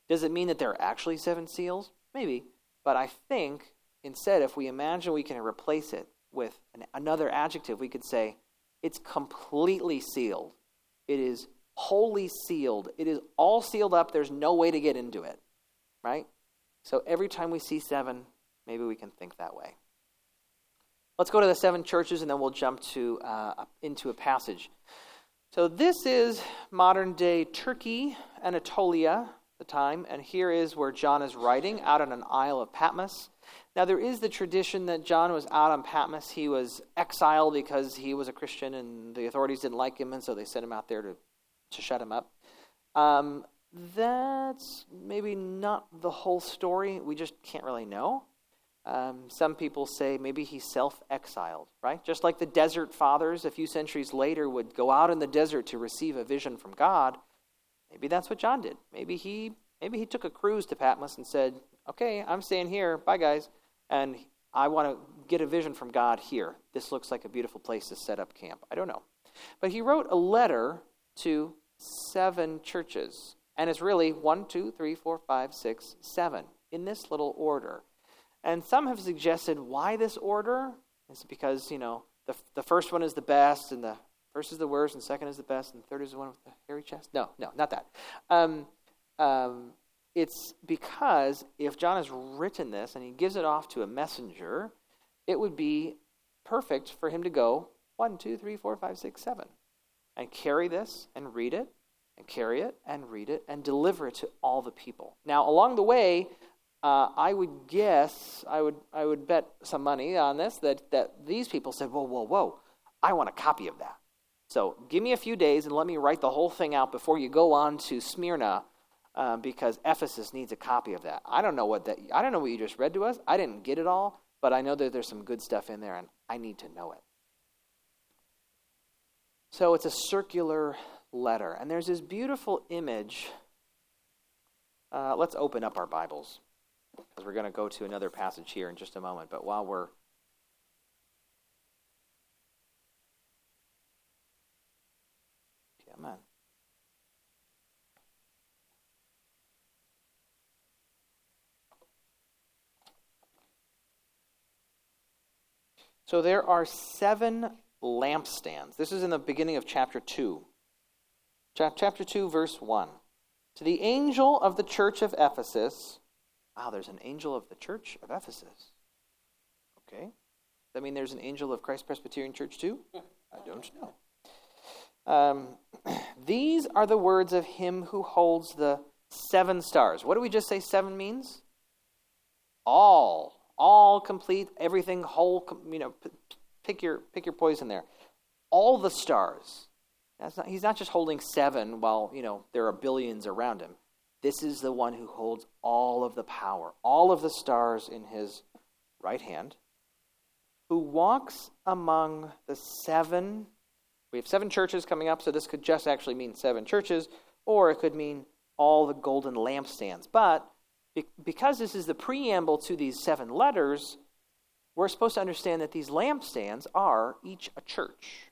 Does it mean that there are actually seven seals? Maybe. But I think instead, if we imagine we can replace it with an, another adjective, we could say it's completely sealed. It is wholly sealed. It is all sealed up. There's no way to get into it, right? So every time we see seven, maybe we can think that way. Let's go to the seven churches and then we'll jump to, uh, into a passage. So this is modern day Turkey, Anatolia, the time, and here is where John is writing out on an Isle of Patmos. Now, there is the tradition that John was out on Patmos. He was exiled because he was a Christian and the authorities didn't like him, and so they sent him out there to to shut him up. Um, that's maybe not the whole story. We just can't really know. Um, some people say maybe he self exiled, right? Just like the desert fathers a few centuries later would go out in the desert to receive a vision from God. maybe that's what John did. Maybe he maybe he took a cruise to Patmos and said, "Okay, I'm staying here. Bye, guys." And I want to get a vision from God here. This looks like a beautiful place to set up camp. I don't know. But he wrote a letter to seven churches. And it's really one, two, three, four, five, six, seven in this little order. And some have suggested why this order? is because, you know, the, the first one is the best, and the first is the worst, and second is the best, and third is the one with the hairy chest. No, no, not that. Um, um, it's because if John has written this and he gives it off to a messenger, it would be perfect for him to go one, two, three, four, five, six, seven, and carry this and read it, and carry it and read it and deliver it to all the people. Now, along the way, uh, I would guess, I would, I would bet some money on this that, that these people said, whoa, whoa, whoa, I want a copy of that. So give me a few days and let me write the whole thing out before you go on to Smyrna um, because Ephesus needs a copy of that. I don't know what that. I don't know what you just read to us. I didn't get it all, but I know that there's some good stuff in there, and I need to know it. So it's a circular letter, and there's this beautiful image. Uh, let's open up our Bibles because we're going to go to another passage here in just a moment. But while we're Amen. So there are seven lampstands. This is in the beginning of chapter 2. Chapter 2, verse 1. To the angel of the church of Ephesus. Wow, there's an angel of the church of Ephesus. Okay. Does that mean there's an angel of Christ Presbyterian Church too? I don't know. Um, <clears throat> these are the words of him who holds the seven stars. What do we just say seven means? All all complete, everything whole. You know, pick your pick your poison there. All the stars. Not, he's not just holding seven while you know there are billions around him. This is the one who holds all of the power, all of the stars in his right hand, who walks among the seven. We have seven churches coming up, so this could just actually mean seven churches, or it could mean all the golden lampstands. But because this is the preamble to these seven letters, we're supposed to understand that these lampstands are each a church.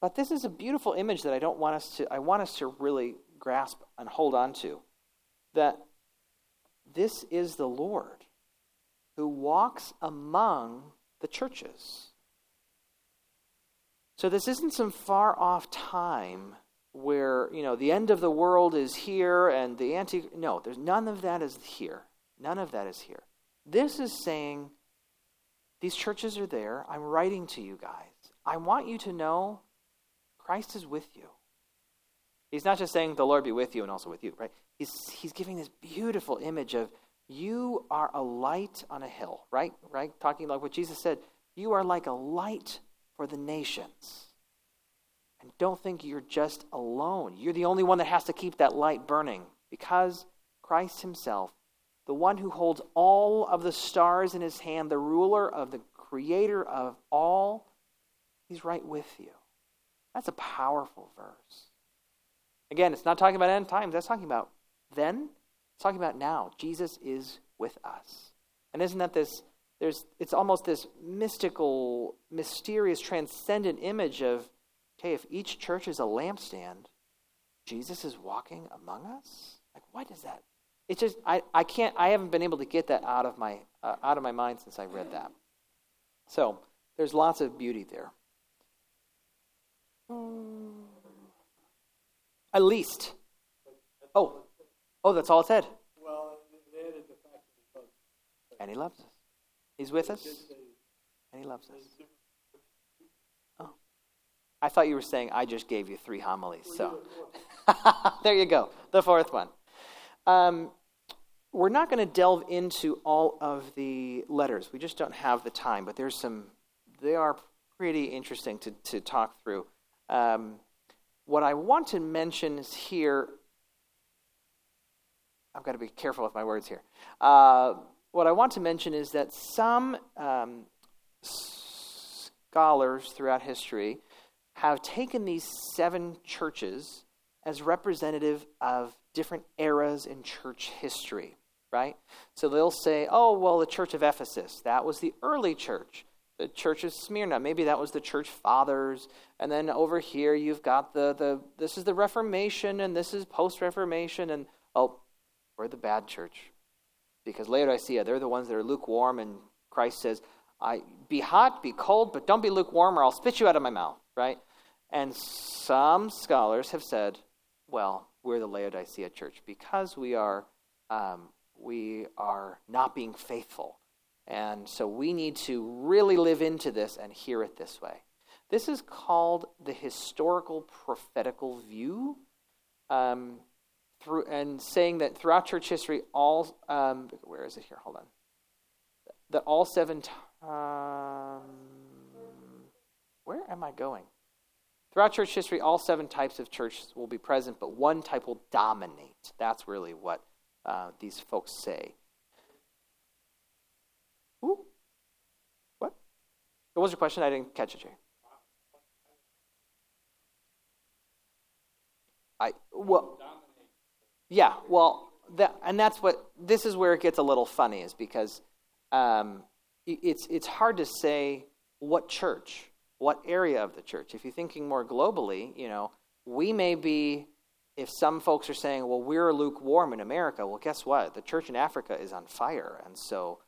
But this is a beautiful image that I don't want us to I want us to really grasp and hold on to. That this is the Lord who walks among the churches. So this isn't some far off time where you know the end of the world is here and the anti no there's none of that is here. None of that is here. This is saying these churches are there. I'm writing to you guys. I want you to know christ is with you. He's not just saying the lord be with you and also with you right? He's he's giving this beautiful image of you are a light on a hill right? Right? Talking like what jesus said you are like a light for the nations and don't think you're just alone. You're the only one that has to keep that light burning because Christ Himself, the one who holds all of the stars in His hand, the ruler of the creator of all, He's right with you. That's a powerful verse. Again, it's not talking about end times, that's talking about then. It's talking about now. Jesus is with us. And isn't that this? There's, it's almost this mystical, mysterious, transcendent image of okay, if each church is a lampstand, Jesus is walking among us? Like, what is that? It's just, I, I can't, I haven't been able to get that out of my, uh, out of my mind since I read that. So, there's lots of beauty there. At least. Oh, oh, that's all it said. And he loves us. He's with us, and he loves us. I thought you were saying I just gave you three homilies. So <laughs> there you go, the fourth one. Um, we're not going to delve into all of the letters. We just don't have the time, but there's some, they are pretty interesting to, to talk through. Um, what I want to mention is here, I've got to be careful with my words here. Uh, what I want to mention is that some um, scholars throughout history have taken these seven churches as representative of different eras in church history, right? So they'll say, oh, well, the church of Ephesus, that was the early church. The church of Smyrna, maybe that was the church fathers. And then over here, you've got the, the this is the Reformation and this is post Reformation. And oh, we're the bad church. Because Laodicea, they're the ones that are lukewarm. And Christ says, I, be hot, be cold, but don't be lukewarm or I'll spit you out of my mouth, right? And some scholars have said, well, we're the Laodicea church because we are um, we are not being faithful. And so we need to really live into this and hear it this way. This is called the historical prophetical view. Um, through, and saying that throughout church history, all, um, where is it here? Hold on. That all seven, um, where am I going? Throughout church history, all seven types of churches will be present, but one type will dominate. That's really what uh, these folks say. Ooh. What? What was your question? I didn't catch it. I well, yeah, well, that, and that's what this is where it gets a little funny, is because um, it's it's hard to say what church what area of the church. If you're thinking more globally, you know, we may be, if some folks are saying, well, we're lukewarm in America, well, guess what? The church in Africa is on fire. And so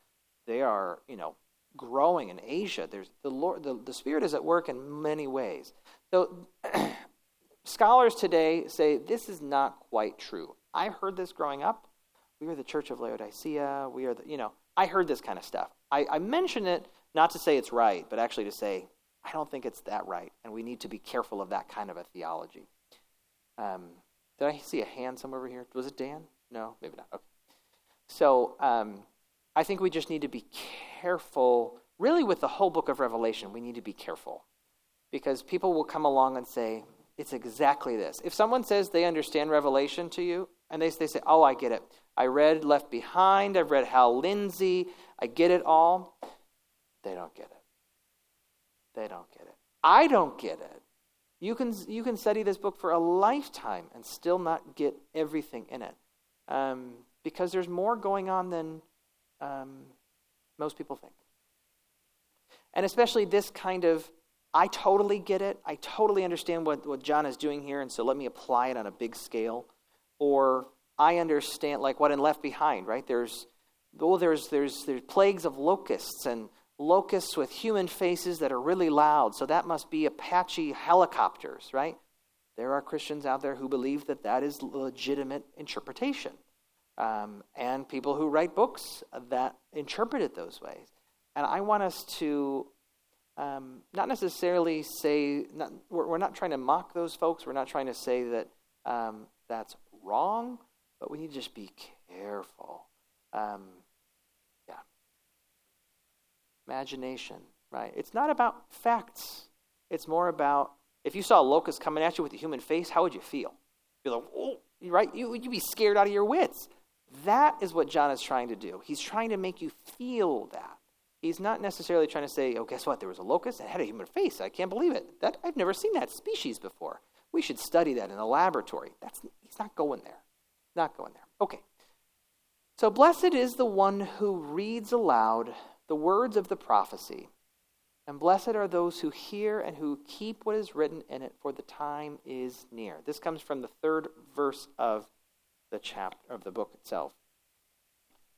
they are, you know, growing in Asia. There's the Lord, the, the Spirit is at work in many ways. So <clears throat> scholars today say this is not quite true. I heard this growing up. We are the church of Laodicea. We are the, you know, I heard this kind of stuff. I, I mention it not to say it's right, but actually to say I don't think it's that right, and we need to be careful of that kind of a theology. Um, did I see a hand somewhere over here? Was it Dan? No, maybe not. Okay. So um, I think we just need to be careful. Really, with the whole book of Revelation, we need to be careful because people will come along and say, it's exactly this. If someone says they understand Revelation to you, and they, they say, oh, I get it. I read Left Behind, I've read Hal Lindsey, I get it all, they don't get it. They don't get it. I don't get it. You can, you can study this book for a lifetime and still not get everything in it. Um, because there's more going on than um, most people think. And especially this kind of, I totally get it. I totally understand what, what John is doing here, and so let me apply it on a big scale. Or I understand, like what in Left Behind, right? There's, oh, there's, there's, there's plagues of locusts and locusts with human faces that are really loud, so that must be Apache helicopters, right? There are Christians out there who believe that that is legitimate interpretation. Um, and people who write books that interpret it those ways. And I want us to um, not necessarily say, not, we're, we're, not trying to mock those folks, we're not trying to say that um, that's wrong, but we need to just be careful. Um, imagination, right? It's not about facts. It's more about if you saw a locust coming at you with a human face, how would you feel? You're like, oh, right? You, you'd be scared out of your wits. That is what John is trying to do. He's trying to make you feel that. He's not necessarily trying to say, oh, guess what? There was a locust that had a human face. I can't believe it. That, I've never seen that species before. We should study that in a laboratory. That's, he's not going there. Not going there. Okay. So, blessed is the one who reads aloud the words of the prophecy. And blessed are those who hear and who keep what is written in it, for the time is near. This comes from the third verse of the chapter of the book itself.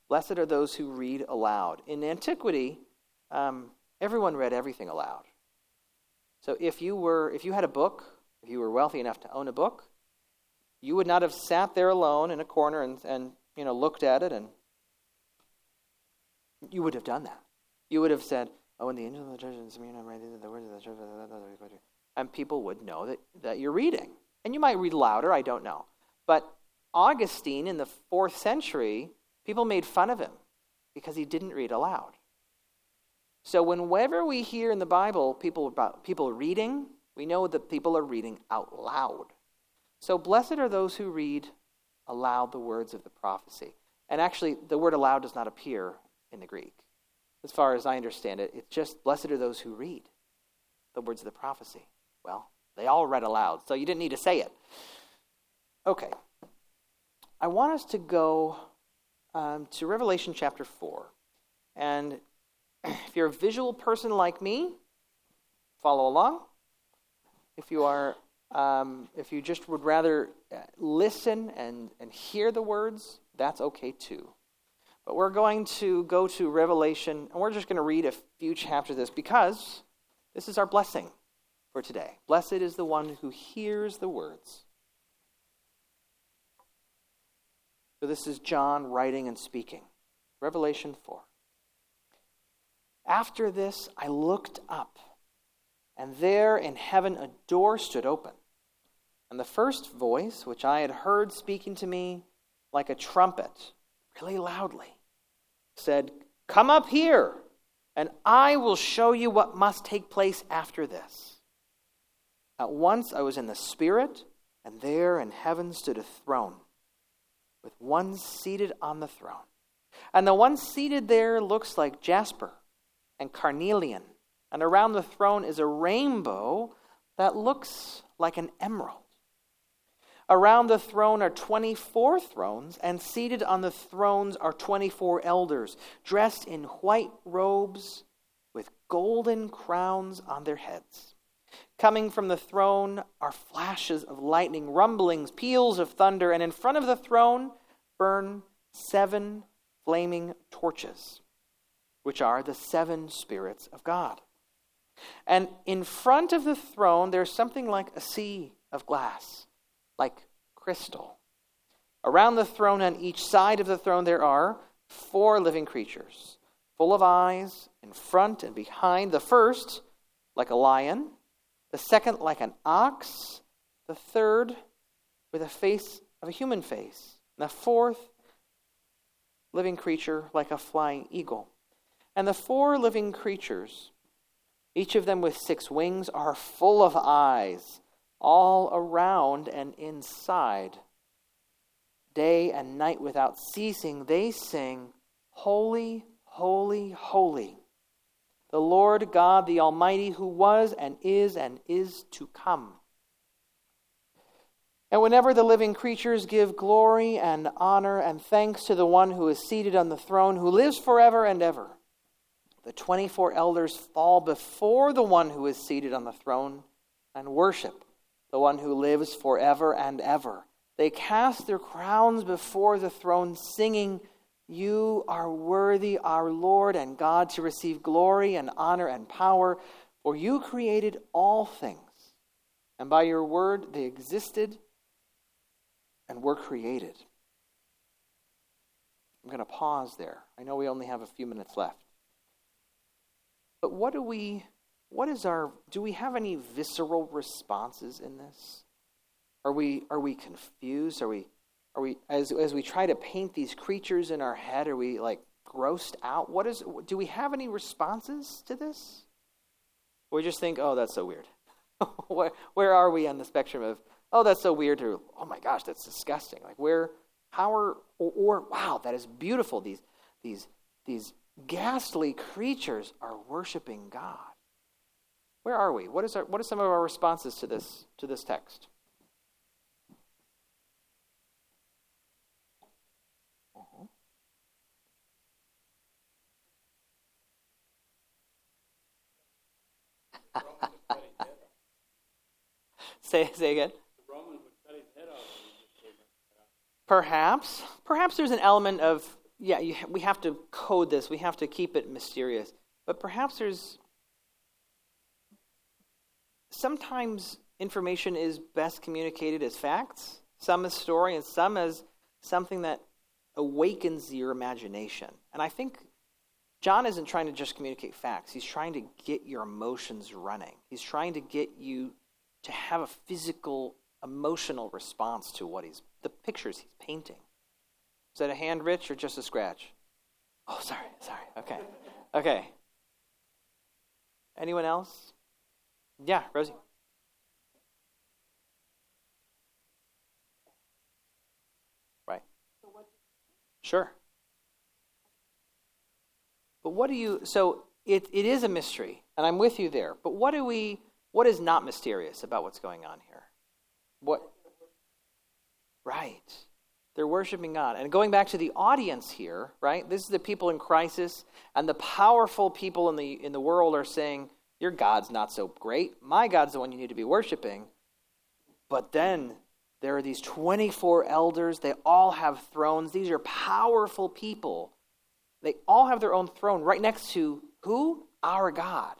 Blessed are those who read aloud. In antiquity, um, everyone read everything aloud. So if you were, if you had a book, if you were wealthy enough to own a book, you would not have sat there alone in a corner and, and you know looked at it and you would have done that. You would have said, Oh, and the angel of the church in the words of the church, and people would know that, that you're reading. And you might read louder, I don't know. But Augustine in the fourth century, people made fun of him because he didn't read aloud. So whenever we hear in the Bible people about people reading, we know that people are reading out loud. So blessed are those who read aloud the words of the prophecy. And actually, the word aloud does not appear in the Greek. As far as I understand it, it's just blessed are those who read the words of the prophecy. Well, they all read aloud, so you didn't need to say it. Okay. I want us to go um, to Revelation chapter 4. And <clears throat> if you're a visual person like me, follow along. If you are, um, if you just would rather uh, listen and, and hear the words, that's okay too. But we're going to go to Revelation, and we're just going to read a few chapters of this because this is our blessing for today. Blessed is the one who hears the words. So this is John writing and speaking. Revelation 4. After this, I looked up, and there in heaven a door stood open. And the first voice, which I had heard speaking to me like a trumpet, really loudly, said, Come up here, and I will show you what must take place after this. At once I was in the Spirit, and there in heaven stood a throne, with one seated on the throne. And the one seated there looks like jasper and carnelian, and around the throne is a rainbow that looks like an emerald. Around the throne are 24 thrones, and seated on the thrones are 24 elders, dressed in white robes with golden crowns on their heads. Coming from the throne are flashes of lightning, rumblings, peals of thunder, and in front of the throne burn seven flaming torches, which are the seven spirits of God. And in front of the throne, there's something like a sea of glass like crystal. Around the throne, on each side of the throne, there are four living creatures, full of eyes, in front and behind. The first, like a lion, the second, like an ox, the third, with a face of a human face, and the fourth, living creature, like a flying eagle. And the four living creatures, each of them with six wings, are full of eyes all around and inside. Day and night without ceasing, they sing, Holy, holy, holy. The Lord God, the Almighty, who was and is and is to come. And whenever the living creatures give glory and honor and thanks to the one who is seated on the throne, who lives forever and ever, the 24 elders fall before the one who is seated on the throne and worship the one who lives forever and ever. They cast their crowns before the throne, singing, You are worthy, our Lord and God, to receive glory and honor and power, for you created all things, and by your word they existed and were created. I'm going to pause there. I know we only have a few minutes left. But what do we what is our do we have any visceral responses in this? Are we are we confused? Are we are we as as we try to paint these creatures in our head are we like grossed out? What is do we have any responses to this? Or we just think oh that's so weird. <laughs> Where, where are we on the spectrum of oh that's so weird to oh my gosh that's disgusting. Like where how are or, or wow that is beautiful. These these these ghastly creatures are worshiping god where are we? What, is our, what are some of our responses to this, to this text? <laughs> Say, say again. Perhaps, perhaps there's an element of yeah. You, we have to code this. We have to keep it mysterious. But perhaps there's sometimes information is best communicated as facts, some as story, and some as something that awakens your imagination. And I think John isn't trying to just communicate facts, he's trying to get your emotions running. He's trying to get you to have a physical, emotional response to what he's, the pictures he's painting. Is that a hand, Rich, or just a scratch? Oh, sorry, sorry. Okay. Okay. Anyone else? Yeah, Rosie. Right. Sure. But what do you so it, it is a mystery, and I'm with you there. But what do we what is not mysterious about what's going on here? What Right. They're worshiping God. And going back to the audience here, right? This is the people in crisis, and the powerful people in the in the world are saying, Your God's not so great. My God's the one you need to be worshiping. But then there are these 24 elders. They all have thrones. These are powerful people. They all have their own throne right next to who? Our God.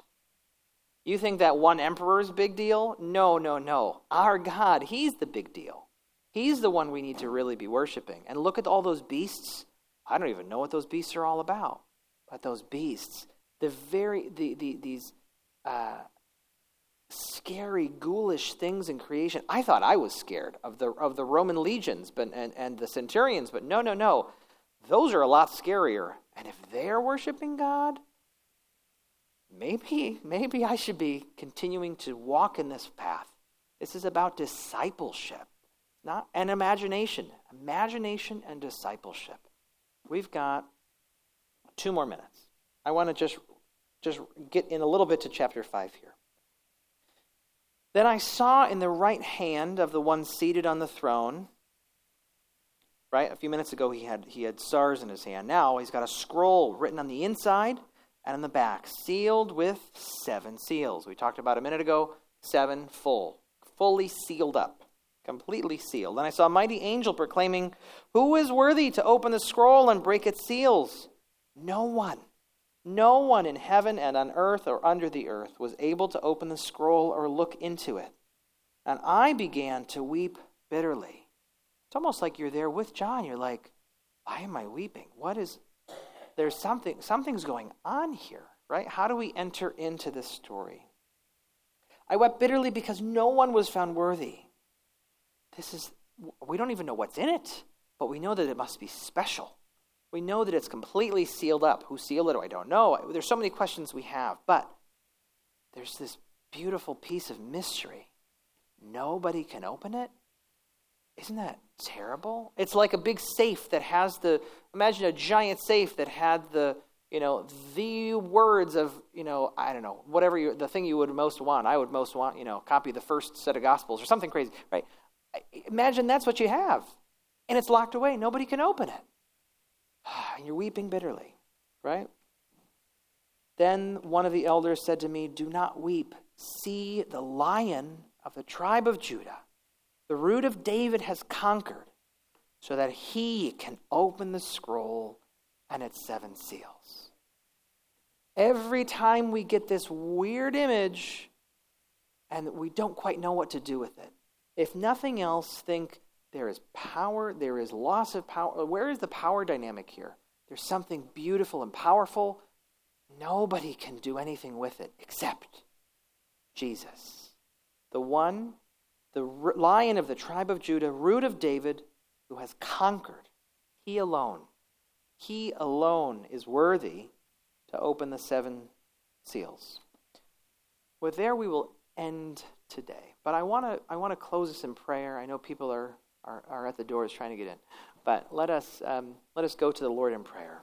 You think that one emperor is big deal? No, no, no. Our God, he's the big deal. He's the one we need to really be worshiping. And look at all those beasts. I don't even know what those beasts are all about. But those beasts, the very the, the these uh, scary, ghoulish things in creation. I thought I was scared of the of the Roman legions, but and, and the centurions, but no, no, no. Those are a lot scarier. And if they're worshiping God, maybe maybe I should be continuing to walk in this path. This is about discipleship, not an imagination. Imagination and discipleship. We've got two more minutes. I want to just just get in a little bit to chapter 5 here. Then I saw in the right hand of the one seated on the throne, right? A few minutes ago he had he had stars in his hand. Now he's got a scroll written on the inside and on the back, sealed with seven seals. We talked about a minute ago, seven full, fully sealed up, completely sealed. And I saw a mighty angel proclaiming, "Who is worthy to open the scroll and break its seals?" No one. No one in heaven and on earth or under the earth was able to open the scroll or look into it. And I began to weep bitterly. It's almost like you're there with John. You're like, why am I weeping? What is there's something something's going on here, right? How do we enter into this story? I wept bitterly because no one was found worthy. This is we don't even know what's in it, but we know that it must be special. We know that it's completely sealed up. Who sealed it? I don't know. There's so many questions we have, but there's this beautiful piece of mystery. Nobody can open it. Isn't that terrible? It's like a big safe that has the imagine a giant safe that had the you know the words of you know I don't know whatever you, the thing you would most want. I would most want you know copy the first set of gospels or something crazy, right? Imagine that's what you have, and it's locked away. Nobody can open it. <sighs> and you're weeping bitterly, right? Then one of the elders said to me, Do not weep. See, the lion of the tribe of Judah, the root of David, has conquered, so that he can open the scroll and its seven seals. Every time we get this weird image and we don't quite know what to do with it, if nothing else, think there is power, there is loss of power. Uh, where is the power dynamic here? There's something beautiful and powerful. Nobody can do anything with it except Jesus. The one, the lion of the tribe of Judah, root of David, who has conquered. He alone, he alone is worthy to open the seven seals. Well, there, we will end today. But I want to I want to close this in prayer. I know people are are, are at the doors trying to get in. But let us, um, let us go to the Lord in prayer.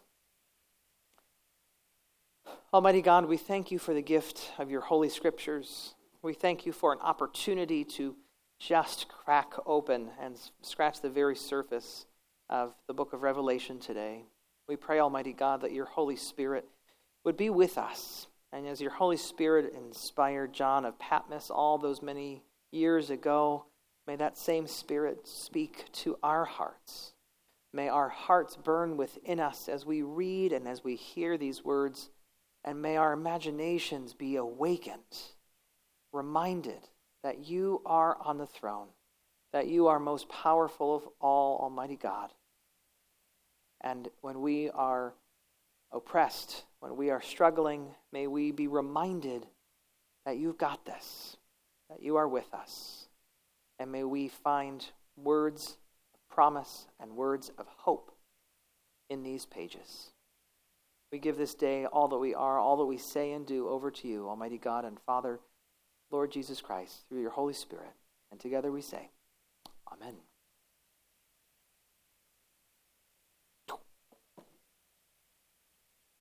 Almighty God, we thank you for the gift of your holy scriptures. We thank you for an opportunity to just crack open and scratch the very surface of the book of Revelation today. We pray, Almighty God, that your Holy Spirit would be with us. And as your Holy Spirit inspired John of Patmos all those many years ago, May that same Spirit speak to our hearts. May our hearts burn within us as we read and as we hear these words, and may our imaginations be awakened, reminded that you are on the throne, that you are most powerful of all, Almighty God. And when we are oppressed, when we are struggling, may we be reminded that you've got this, that you are with us and may we find words of promise and words of hope in these pages. We give this day all that we are, all that we say and do over to you, Almighty God and Father, Lord Jesus Christ, through your Holy Spirit. And together we say, Amen.